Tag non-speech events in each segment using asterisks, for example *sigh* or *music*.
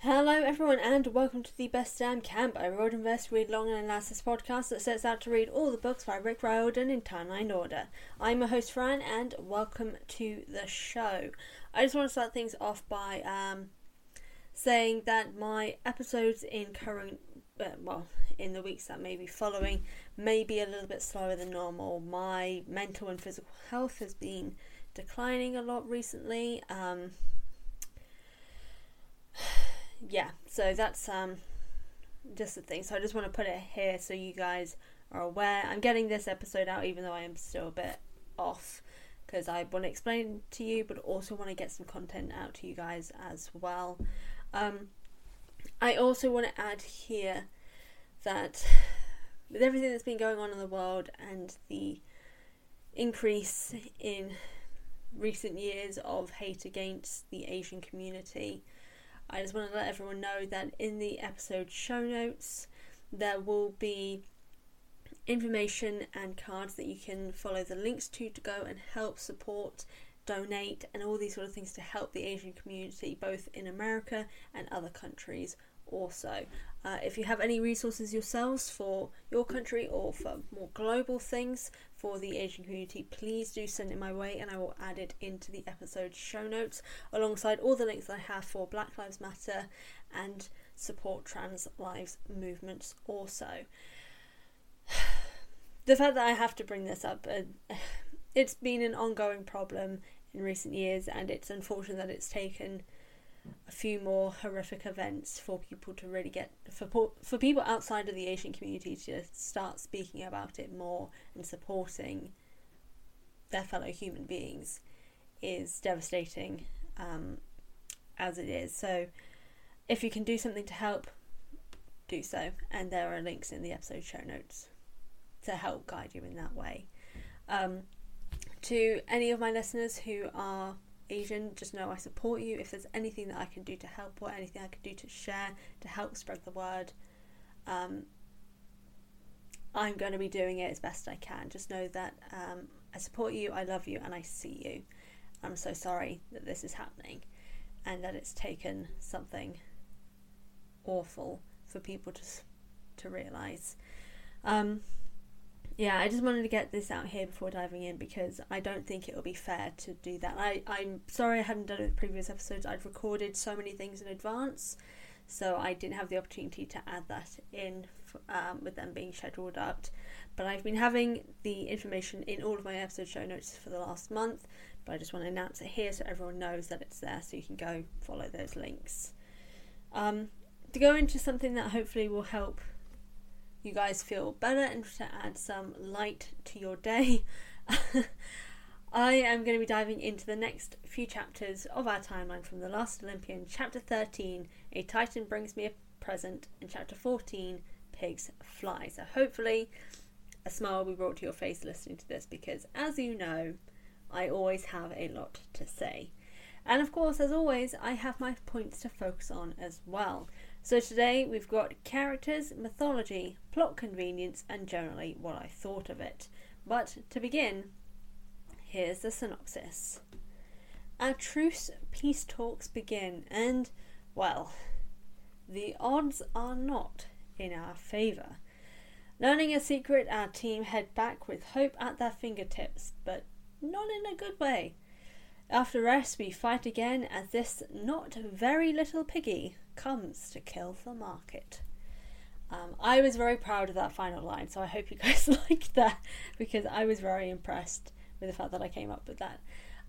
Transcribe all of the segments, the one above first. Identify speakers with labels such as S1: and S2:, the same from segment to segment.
S1: Hello, everyone, and welcome to the Best Damn Camp, a Verse Read Long and Analysis podcast that sets out to read all the books by Rick Riordan in timeline order. I'm your host, Fran, and welcome to the show. I just want to start things off by um, saying that my episodes in current, uh, well, in the weeks that may be following, may be a little bit slower than normal. My mental and physical health has been declining a lot recently. Um, yeah, so that's um just the thing. So I just want to put it here so you guys are aware. I'm getting this episode out even though I am still a bit off because I want to explain to you, but also want to get some content out to you guys as well. Um, I also want to add here that with everything that's been going on in the world and the increase in recent years of hate against the Asian community, I just want to let everyone know that in the episode show notes there will be information and cards that you can follow the links to to go and help support, donate, and all these sort of things to help the Asian community both in America and other countries also. Uh, if you have any resources yourselves for your country or for more global things for the Asian community, please do send it my way and I will add it into the episode show notes alongside all the links I have for Black Lives Matter and support trans lives movements also. *sighs* The fact that I have to bring this up, uh, *sighs* it's been an ongoing problem in recent years and it's unfortunate that it's taken a few more horrific events for people to really get for for people outside of the Asian community to start speaking about it more and supporting their fellow human beings is devastating um, as it is. So, if you can do something to help, do so. And there are links in the episode show notes to help guide you in that way. Um, to any of my listeners who are Asian, just know I support you. If there's anything that I can do to help or anything I can do to share to help spread the word, um, I'm going to be doing it as best I can. Just know that um, I support you, I love you, and I see you. I'm so sorry that this is happening and that it's taken something awful for people to to realize. Um, yeah, I just wanted to get this out here before diving in because I don't think it will be fair to do that. I, I'm sorry I hadn't done it with previous episodes. I'd recorded so many things in advance, so I didn't have the opportunity to add that in um, with them being scheduled out. But I've been having the information in all of my episode show notes for the last month, but I just want to announce it here so everyone knows that it's there so you can go follow those links. Um, to go into something that hopefully will help you guys feel better and to add some light to your day, *laughs* I am going to be diving into the next few chapters of our timeline from The Last Olympian, Chapter 13, A Titan Brings Me a Present, and Chapter 14, Pigs Fly. So hopefully a smile will be brought to your face listening to this because, as you know, I always have a lot to say. And of course, as always, I have my points to focus on as well. So today we've got characters, mythology, plot convenience, and generally what I thought of it. But to begin, here's the synopsis. Our truce peace talks begin, and, well, the odds are not in our favour. Learning a secret, our team head back with hope at their fingertips, but not in a good way. After rest, we fight again as this not very little piggy comes to kill the market. Um, I was very proud of that final line, so I hope you *laughs* guys *laughs* liked that because I was very impressed with the fact that I came up with that.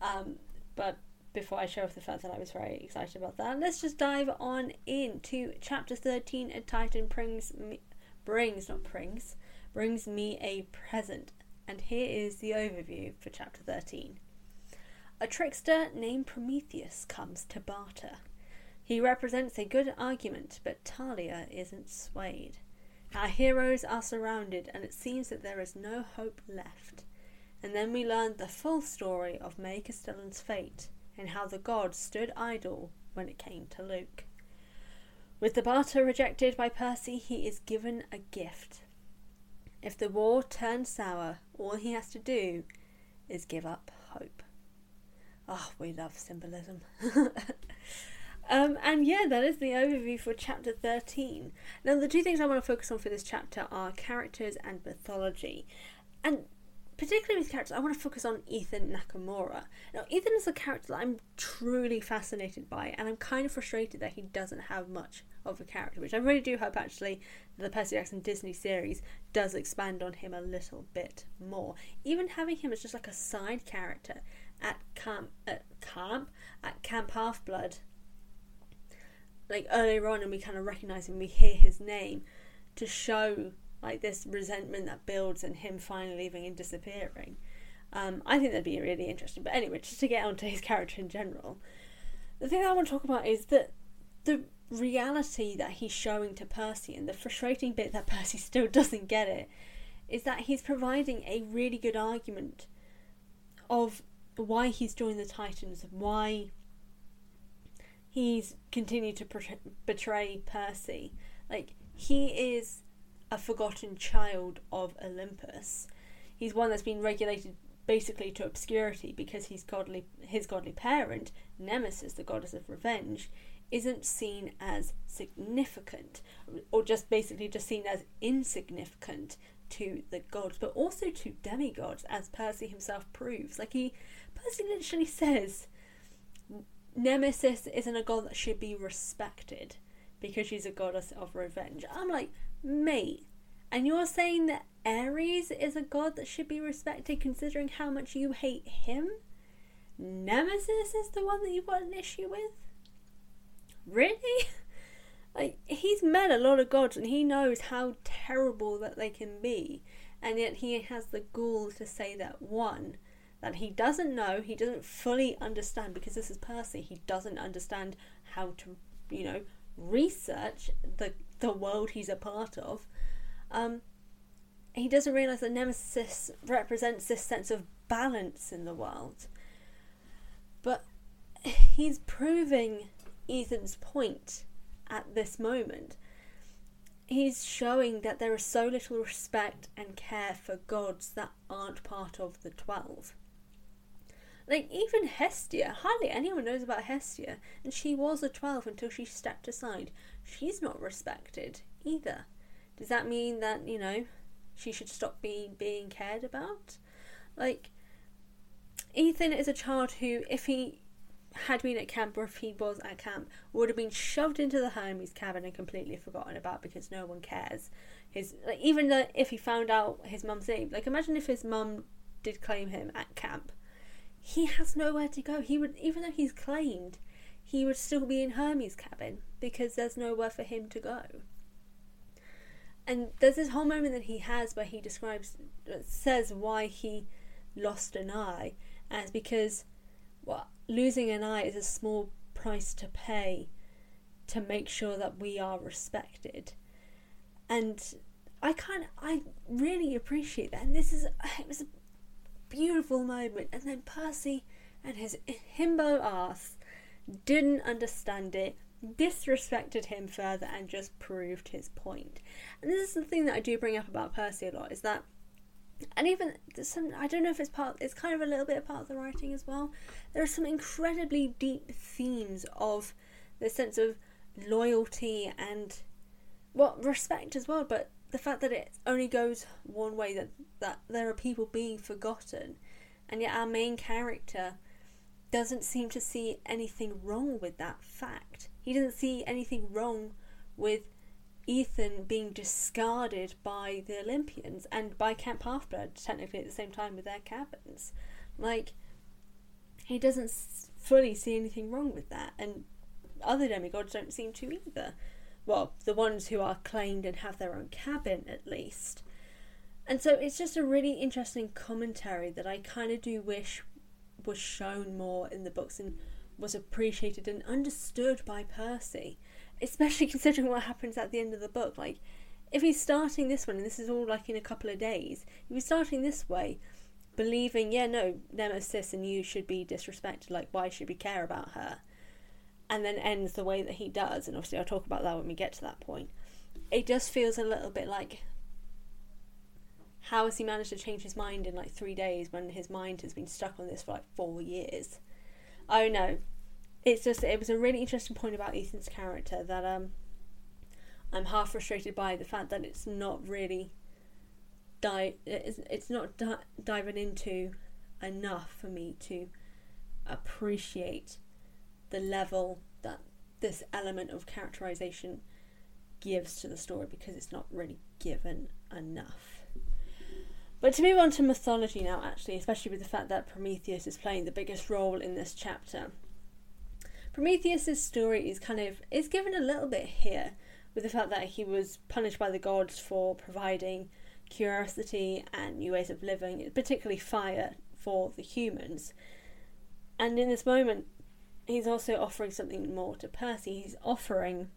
S1: Um, but before I show off the fact that I was very excited about that, let's just dive on into chapter 13. A Titan brings me, brings, not brings, brings me a present. And here is the overview for chapter 13. A trickster named Prometheus comes to barter. He represents a good argument, but Thalia isn't swayed. Our heroes are surrounded, and it seems that there is no hope left. And then we learn the full story of May Castellan's fate and how the gods stood idle when it came to Luke. With the barter rejected by Percy, he is given a gift. If the war turns sour, all he has to do is give up hope. Oh, we love symbolism. *laughs* um, and yeah, that is the overview for chapter 13. Now, the two things I want to focus on for this chapter are characters and mythology. And particularly with characters, I want to focus on Ethan Nakamura. Now, Ethan is a character that I'm truly fascinated by, and I'm kind of frustrated that he doesn't have much of a character, which I really do hope actually the Percy Jackson Disney series does expand on him a little bit more. Even having him as just like a side character at camp, at camp, at Camp Half Blood, like earlier on, and we kind of recognize him, we hear his name to show like this resentment that builds and him finally leaving and disappearing. Um, I think that'd be really interesting. But anyway, just to get onto his character in general, the thing I want to talk about is that the reality that he's showing to Percy and the frustrating bit that *laughs* Percy still doesn't get it is that he's providing a really good argument of why he's joined the Titans, and why he's continued to betray Percy. Like, he is a forgotten child of Olympus. He's one that's been regulated basically to obscurity because he's godly his godly parent, Nemesis, the goddess of revenge, isn't seen as significant or just basically just seen as insignificant to the gods, but also to demigods, as Percy himself proves. Like he Percy literally says Nemesis isn't a god that should be respected because she's a goddess of revenge. I'm like, mate. And you're saying that Ares is a god that should be respected considering how much you hate him? Nemesis is the one that you've got an issue with? Really? *laughs* like, he's met a lot of gods and he knows how terrible that they can be. And yet he has the gall to say that one, that he doesn't know, he doesn't fully understand, because this is Percy, he doesn't understand how to, you know, research the the world he's a part of, um, he doesn't realize that Nemesis represents this sense of balance in the world. But he's proving Ethan's point at this moment. He's showing that there is so little respect and care for gods that aren't part of the Twelve. Like, even Hestia, hardly anyone knows about Hestia, and she was a 12 until she stepped aside. She's not respected either. Does that mean that, you know, she should stop being, being cared about? Like, Ethan is a child who, if he had been at camp or if he was at camp, would have been shoved into the Hermes cabin and completely forgotten about because no one cares. His like, even though if he found out his mum's name, like imagine if his mum did claim him at camp he has nowhere to go. He would, even though he's claimed, he would still be in Hermes' cabin because there's nowhere for him to go. And there's this whole moment that he has where he describes, says why he lost an eye, as because well, losing an eye is a small price to pay to make sure that we are respected. And I kind I really appreciate that. And this is it was a beautiful moment, and then Percy and his himbo ass didn't understand it, disrespected him further, and just proved his point. And this is the thing that I do bring up about Percy a lot is that, and even some, I don't know if it's part, it's kind of a little bit part of the writing as well. There are some incredibly deep themes of the sense of loyalty and well respect as well, but the fact that it only goes one way that that there are people being forgotten and yet our main character doesn't seem to see anything wrong with that fact he doesn't see anything wrong with Ethan being discarded by the Olympians and by Camp Half-Blood technically at the same time with their cabins like he doesn't fully see anything wrong with that, and other demigods don't seem to either. Well, the ones who are claimed and have their own cabin, at least. And so it's just a really interesting commentary that I kind of do wish was shown more in the books and was appreciated and understood by Percy, especially *laughs* considering what happens at the end of the book. Like, if he's starting this one, and this is all like in a couple of days, if he's starting this way, believing, yeah, no, Nemesis and you should be disrespected, like, why should we care about her? And then ends the way that he does, and obviously I'll talk about that when we get to that point. It just feels a little bit like how has he managed to change his mind in like three days when his mind has been stuck on this for like four years? Oh no. It's just it was a really interesting point about Ethan's character that um I'm half frustrated by the fact that it's not really di- it's, it's not di- diving into enough for me to appreciate the level that this element of characterization gives to the story because it's not really given enough. But to move on to mythology now, actually, especially with the fact that Prometheus is playing the biggest role in this chapter. Prometheus's story is kind of is given a little bit here with the fact that he was punished by the gods for providing curiosity and new ways of living, particularly fire for the humans. And in this moment, he's also offering something more to Percy. He's offering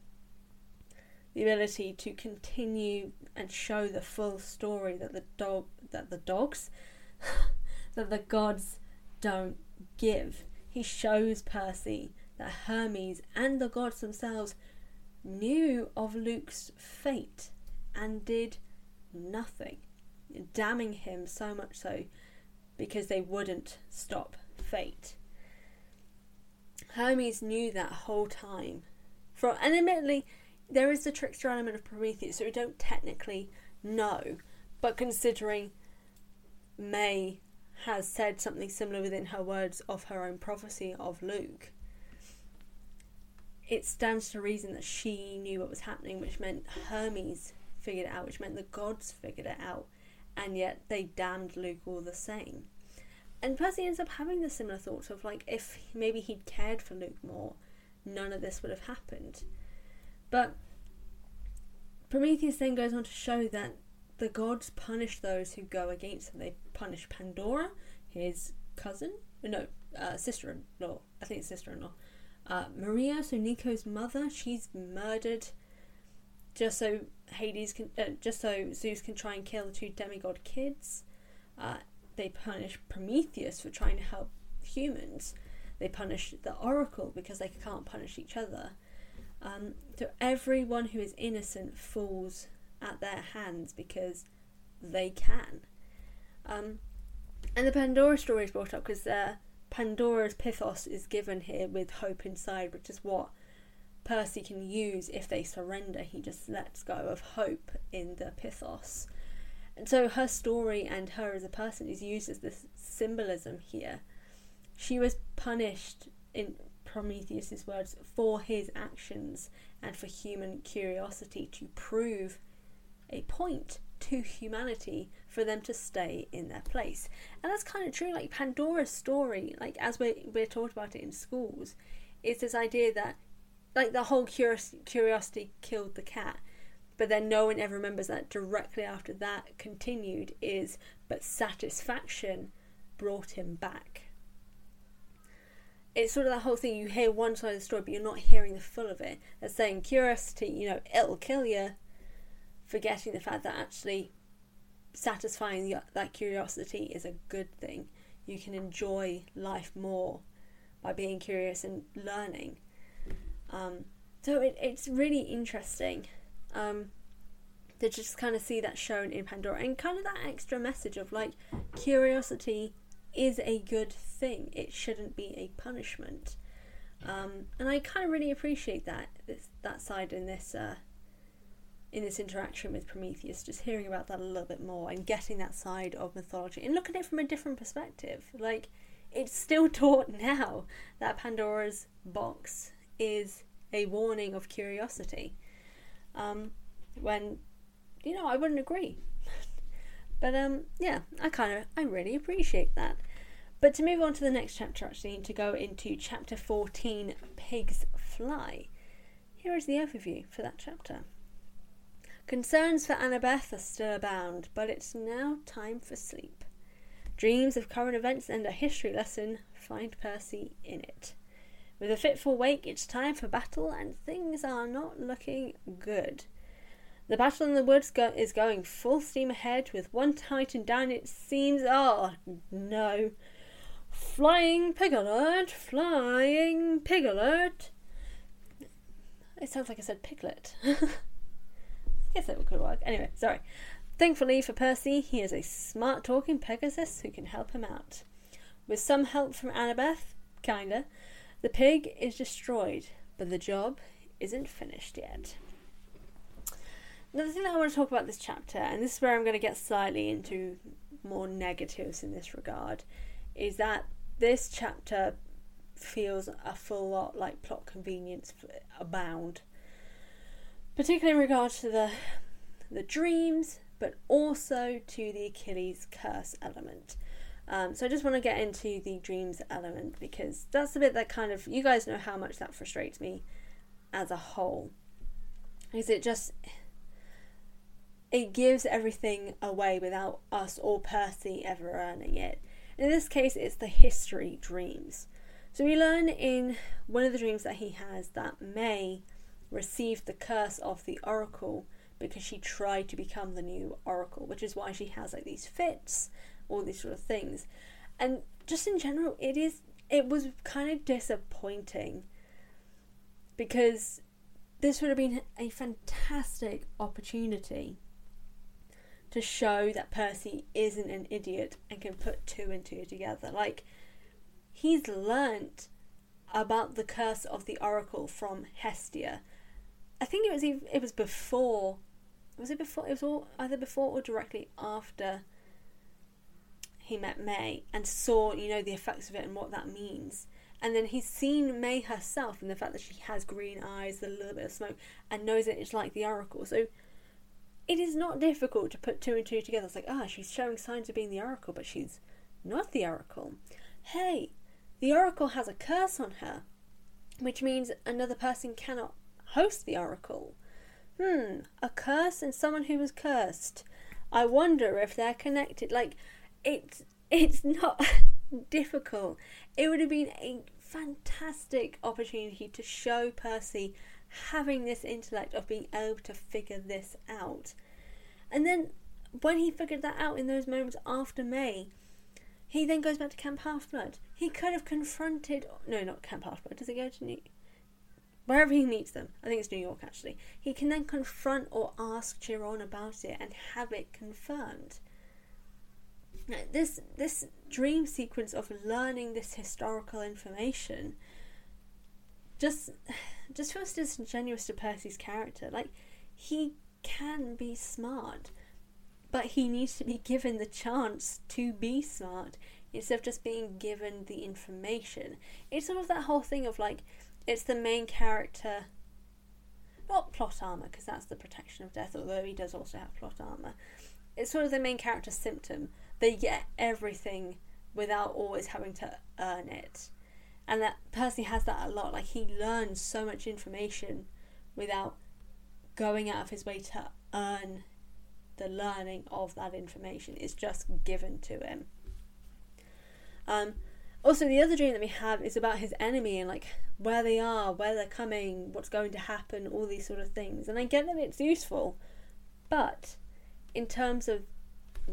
S1: the ability to continue and show the full story that the dog that the dogs *laughs* that the gods don't give. He shows Percy that Hermes and the gods themselves knew of Luke's fate and did nothing, damning him so much so because they wouldn't stop fate. Hermes knew that whole time. For and admittedly, there is the trickster element of Prometheus, so we don't technically know. But considering May has said something similar within her words of her own prophecy of Luke, it stands to reason that she knew what was happening, which meant Hermes figured it out, which meant the gods figured it out, and yet they damned Luke all the same. And Percy ends up having the similar thoughts of like, if maybe he'd cared for Luke more, none of this would have happened. But Prometheus then goes on to show that the gods punish those who go against them. They punish Pandora, his cousin, no, uh, sister-in-law. I think sister-in-law. Uh, Maria, so Nico's mother, she's murdered just so Hades can, uh, just so Zeus can try and kill the two demigod kids. Uh, they punish Prometheus for trying to help humans. They punish the Oracle because they can't punish each other. Um, so everyone who is innocent falls at their hands because they can. Um, and the Pandora story is brought up because uh, Pandora's pithos is given here with hope inside, which is what Percy can use if they surrender. He just lets go of hope in the pithos. And so her story and her as a person is used as this symbolism here. She was punished in Prometheus's words for his actions and for human curiosity to prove a point to humanity for them to stay in their place. And that's kind of true. Like Pandora's story, like as we're, we're taught about it in schools, is this idea that like the whole curios- curiosity killed the cat but then no one ever remembers that directly after that continued is but satisfaction brought him back. It's sort of that whole thing you hear one side of the story but you're not hearing the full of it. They're saying curiosity you know it'll kill you forgetting the fact that actually satisfying that curiosity is a good thing. You can enjoy life more by being curious and learning. Um, so it, it's really interesting um, to just kind of see that shown in Pandora and kind of that extra message of like curiosity is a good thing. It shouldn't be a punishment. Um, and I kind of really appreciate that this, that side in this uh, in this interaction with Prometheus, just hearing about that a little bit more and getting that side of mythology and looking at it from a different perspective. Like it's still *laughs* taught now that Pandora's box is a warning of curiosity. Um, when you know I wouldn't agree, *laughs* but um, yeah, I kind of I really appreciate that. But to move on to the next chapter, actually, to go into chapter 14, Pigs Fly, here is the overview for that chapter. Concerns for Annabeth are still abound, but it's now time for sleep. Dreams of current events and a history lesson find Percy in it. With a fitful wake, it's time for battle, and things are not looking good. The battle in the woods go- is going full steam ahead, with one Titan down. It seems. Oh no! Flying pig alert! Flying pig alert! It sounds like I said piglet. *laughs* I guess that could work. Anyway, sorry. Thankfully for Percy, he is a smart talking Pegasus who can help him out. With some help from Annabeth, kinda, the pig is destroyed, but the job isn't finished yet. Another thing that I want to talk about this chapter, and this is where I'm going to get slightly into more negatives in this regard, is that this chapter feels a full lot like plot convenience abound, particularly in regard to the the dreams, but also to the Achilles curse element. Um, so I just want to get into the dreams element because that's the bit that kind of you guys know how much that frustrates me as a whole. Is it just it gives everything away without us or Percy ever earning it. In this case, it's the history dreams. So we learn in one of the dreams that he has that May received the curse of the oracle because she tried to become the new oracle, which is why she has like these fits all these sort of things. And just in general, it is it was kind of disappointing because this would have been a fantastic opportunity to show that Percy isn't an idiot and can put two and two together. Like he's learnt about the curse of the oracle from Hestia. I think it was even, it was before was it before it was all either before or directly after he met May and saw, you know, the effects of it and what that means. And then he's seen May herself and the fact that she has green eyes, a little bit of smoke, and knows that it's like the Oracle. So it is not difficult to put two and two together. It's like, ah, she's showing signs of being the Oracle, but she's not the Oracle. Hey, the Oracle has a curse on her, which means another person cannot host the Oracle. Hmm, a curse and someone who was cursed. I wonder if they're connected. Like, it's it's not *laughs* difficult. It would have been a fantastic opportunity to show Percy having this intellect of being able to figure this out. And then when he figured that out in those moments after May, he then goes back to Camp Half Blood. He could have confronted no, not Camp Half Blood. Does he go to New wherever he meets them? I think it's New York actually. He can then confront or ask Chiron about it and have it confirmed this this dream sequence of learning this historical information just *sighs* just feels disingenuous to Percy's character. Like he can be smart, but he needs to be given the chance to be smart instead of just being given the information. It's sort of that whole thing of like it's the main character not plot armor because that's the protection of death although he does also have plot armor it's sort of the main character symptom they get everything without always having to earn it. And that Percy has that a lot. Like he learns so much information without going out of his way to earn the learning of that information. It's just given to him. Um, also, the other dream that we have is about his enemy and like where they are, where they're coming, what's going to happen, all these sort of things. And I get that it's useful, but in terms of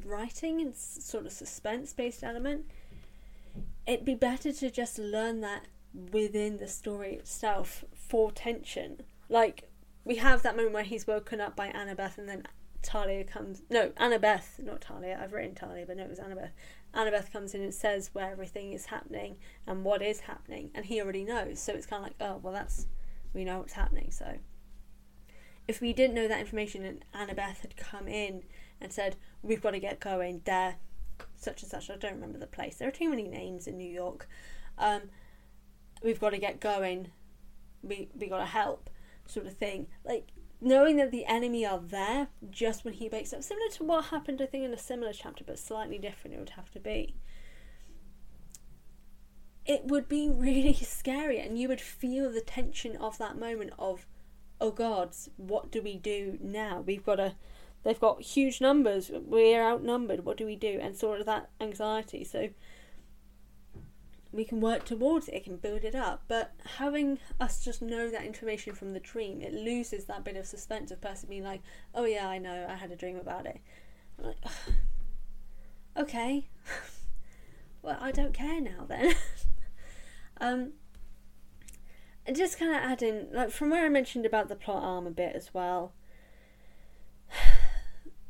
S1: writing and sort of suspense based element, it'd be better to just learn that within the story itself for tension. Like we have that moment where he's woken up by Annabeth and then Thalia comes no, Annabeth, not Thalia, I've written Thalia, but no it was Annabeth. Annabeth comes in and says where everything is happening and what is happening and he already knows. So it's kinda like, oh well that's we know what's happening, so if we didn't know that information and Annabeth had come in and said, We've got to get going there, such and such. I don't remember the place. There are too many names in New York. Um, we've got to get going. We, we got to help, sort of thing. Like, knowing that the enemy are there just when he wakes up, similar to what happened, I think, in a similar chapter, but slightly different, it would have to be. it would be really *laughs* scary and you would feel the tension of that moment of oh god what do we do now we've got a they've got huge numbers we're outnumbered what do we do and sort of that anxiety so we can work towards it, it can build it up. But having us just know that information from the dream, it loses that bit of suspense of person being like, oh yeah, I know, I had a dream about it. I'm like, okay, *laughs* well, I don't care now then. *laughs* um, and just kind of adding, like from where I mentioned about the plot arm a bit as well.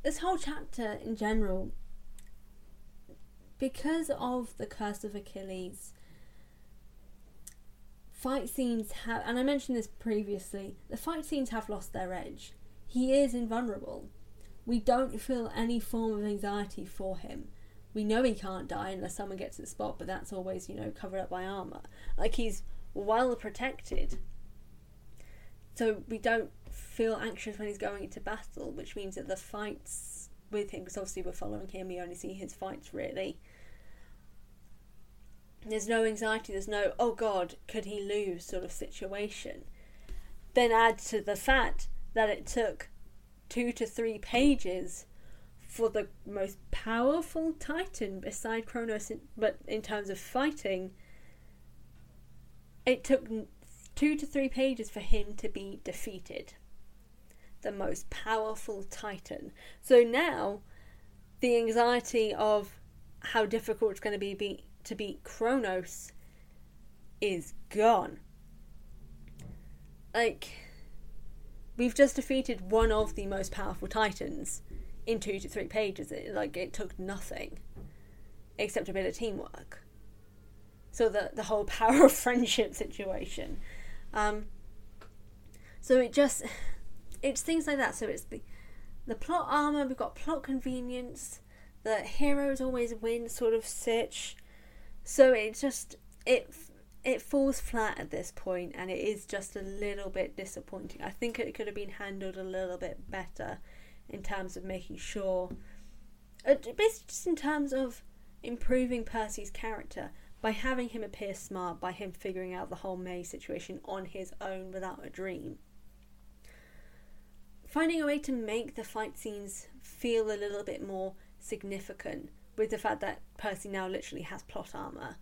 S1: This whole chapter in general because of the curse of Achilles, fight scenes have, and I mentioned this previously, the fight scenes have lost their edge. He is invulnerable. We don't feel any form of anxiety for him. We know he can't die unless someone gets to the spot, but that's always, you know, covered up by armour. Like he's well protected. So we don't feel anxious when he's going into battle, which means that the fights with him, because obviously we're following him, we only see his fights really there's no anxiety, there's no, oh God, could he lose sort of situation. Then add to the fact that it took two to three pages for the most powerful Titan beside Kronos, in, but in terms of fighting, it took two to three pages for him to be defeated. The most powerful Titan. So now, the anxiety of how difficult it's going to be, be to beat Kronos is gone. Like, we've just defeated one of the most powerful titans in two to three pages. It, like, it took nothing except a bit of teamwork. So, the, the whole power *laughs* of friendship situation. Um, so, it just. It's things like that. So, it's the, the plot armor, we've got plot convenience, the heroes always win sort of sitch so it just it it falls flat at this point, and it is just a little bit disappointing. I think it could have been handled a little bit better in terms of making sure, uh, basically just in terms of improving Percy's character by having him appear smart, by him figuring out the whole May situation on his own without a dream. Finding a way to make the fight scenes feel a little bit more significant with the fact that Percy now literally has plot armor,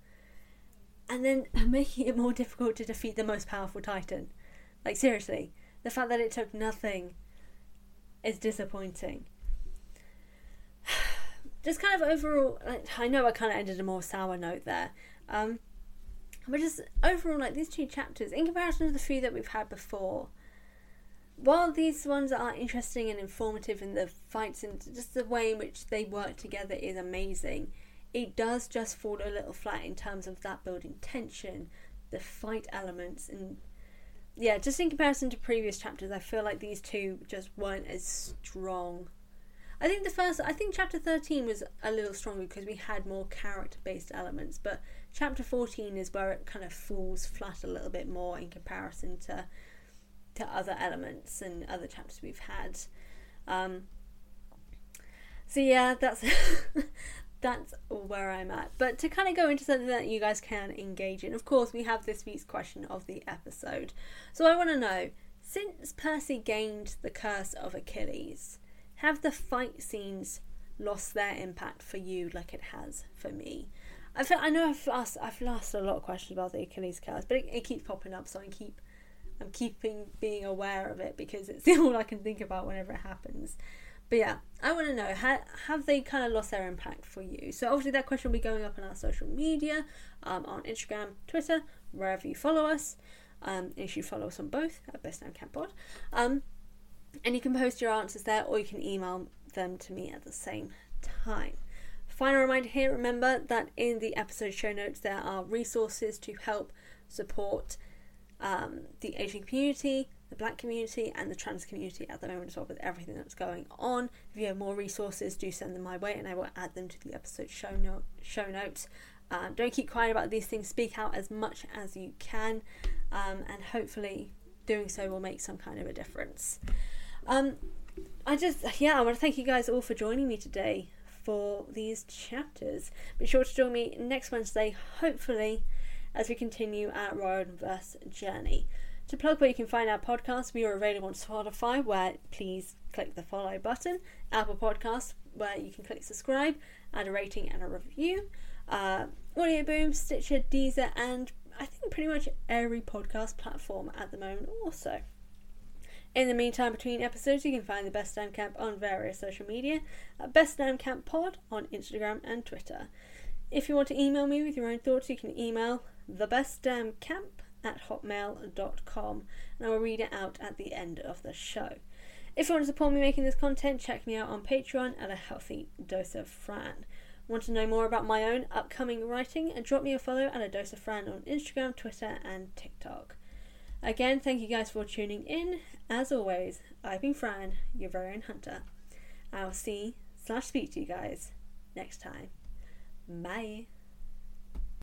S1: and then *laughs* making it more difficult to defeat the most powerful Titan. Like seriously, the fact that it took nothing is disappointing. *sighs* Just kind of overall, like, I know I kind of ended a more sour note there, um, but just overall, like these two chapters, in comparison to the few that we've had before, while these ones are interesting and informative and the fights and just the way in which they work together is amazing, it does just fall a little flat in terms of that building tension, the fight elements, and yeah, just in comparison to previous chapters, I feel like these two just weren't as strong. I think the first, I think chapter 13 was a little stronger because we had more character based elements, but chapter 14 is where it kind of falls flat a little bit more in comparison to to other elements and other chapters we've had. Um, so yeah, that's *laughs* that's where I'm at. But to kind of go into something that you guys can engage in, of course, we have this week's question of the episode. So I want to know, since Percy gained the curse of Achilles, have the fight scenes lost their impact for you like it has for me? I feel, I know I've asked I've asked a lot of questions about the Achilles curse, but it, it keeps popping up, so I keep I'm keeping being aware of it because it's *laughs* all I can think about whenever it happens. But yeah, I want to know ha- have they kind of lost their impact for you? So obviously that question will be going up on our social media, um, on Instagram, Twitter, wherever you follow us. Um, if you follow us on both at Best Damn Camp Pod, um, and you can post your answers there, or you can email them to me at the same time. Final reminder here: remember that in the episode show notes there are resources to help support um, the Asian community, the black community, and the trans community at the moment as well with everything that's going on. If you have more resources, do send them my way and I will add them to the episode show, note, show notes. Um, don't keep quiet about these things, speak out as much as you can, um, and hopefully doing so will make some kind of a difference. Um, I just, yeah, I want to thank you guys all for joining me today for these chapters. Be sure to join me next Wednesday, hopefully as we continue our Riordanverse journey. To plug where you can find our podcast, we are available on Spotify, where please click the follow button, Apple Podcasts, where you can click subscribe, add a rating and a review, uh, Audio Boom, Stitcher, Deezer, and I think pretty much every podcast platform at the moment also. In the meantime, between episodes, you can find the Best Damn Camp on various social media at Best Damn Camp Pod on Instagram and Twitter. If you want to email me with your own thoughts, you can email thebestdamncamp at hotmail.com and I will read it out at the end of the show. If you want to support me making this content, check me out on Patreon at a healthy dose of Fran. Want to know more about my own upcoming writing? Drop me a follow at a dose of Fran on Instagram, Twitter, and TikTok. Again, thank you guys for tuning in. As always, I've been Fran, your very own hunter. I'll see slash speak to you guys next time. Bye.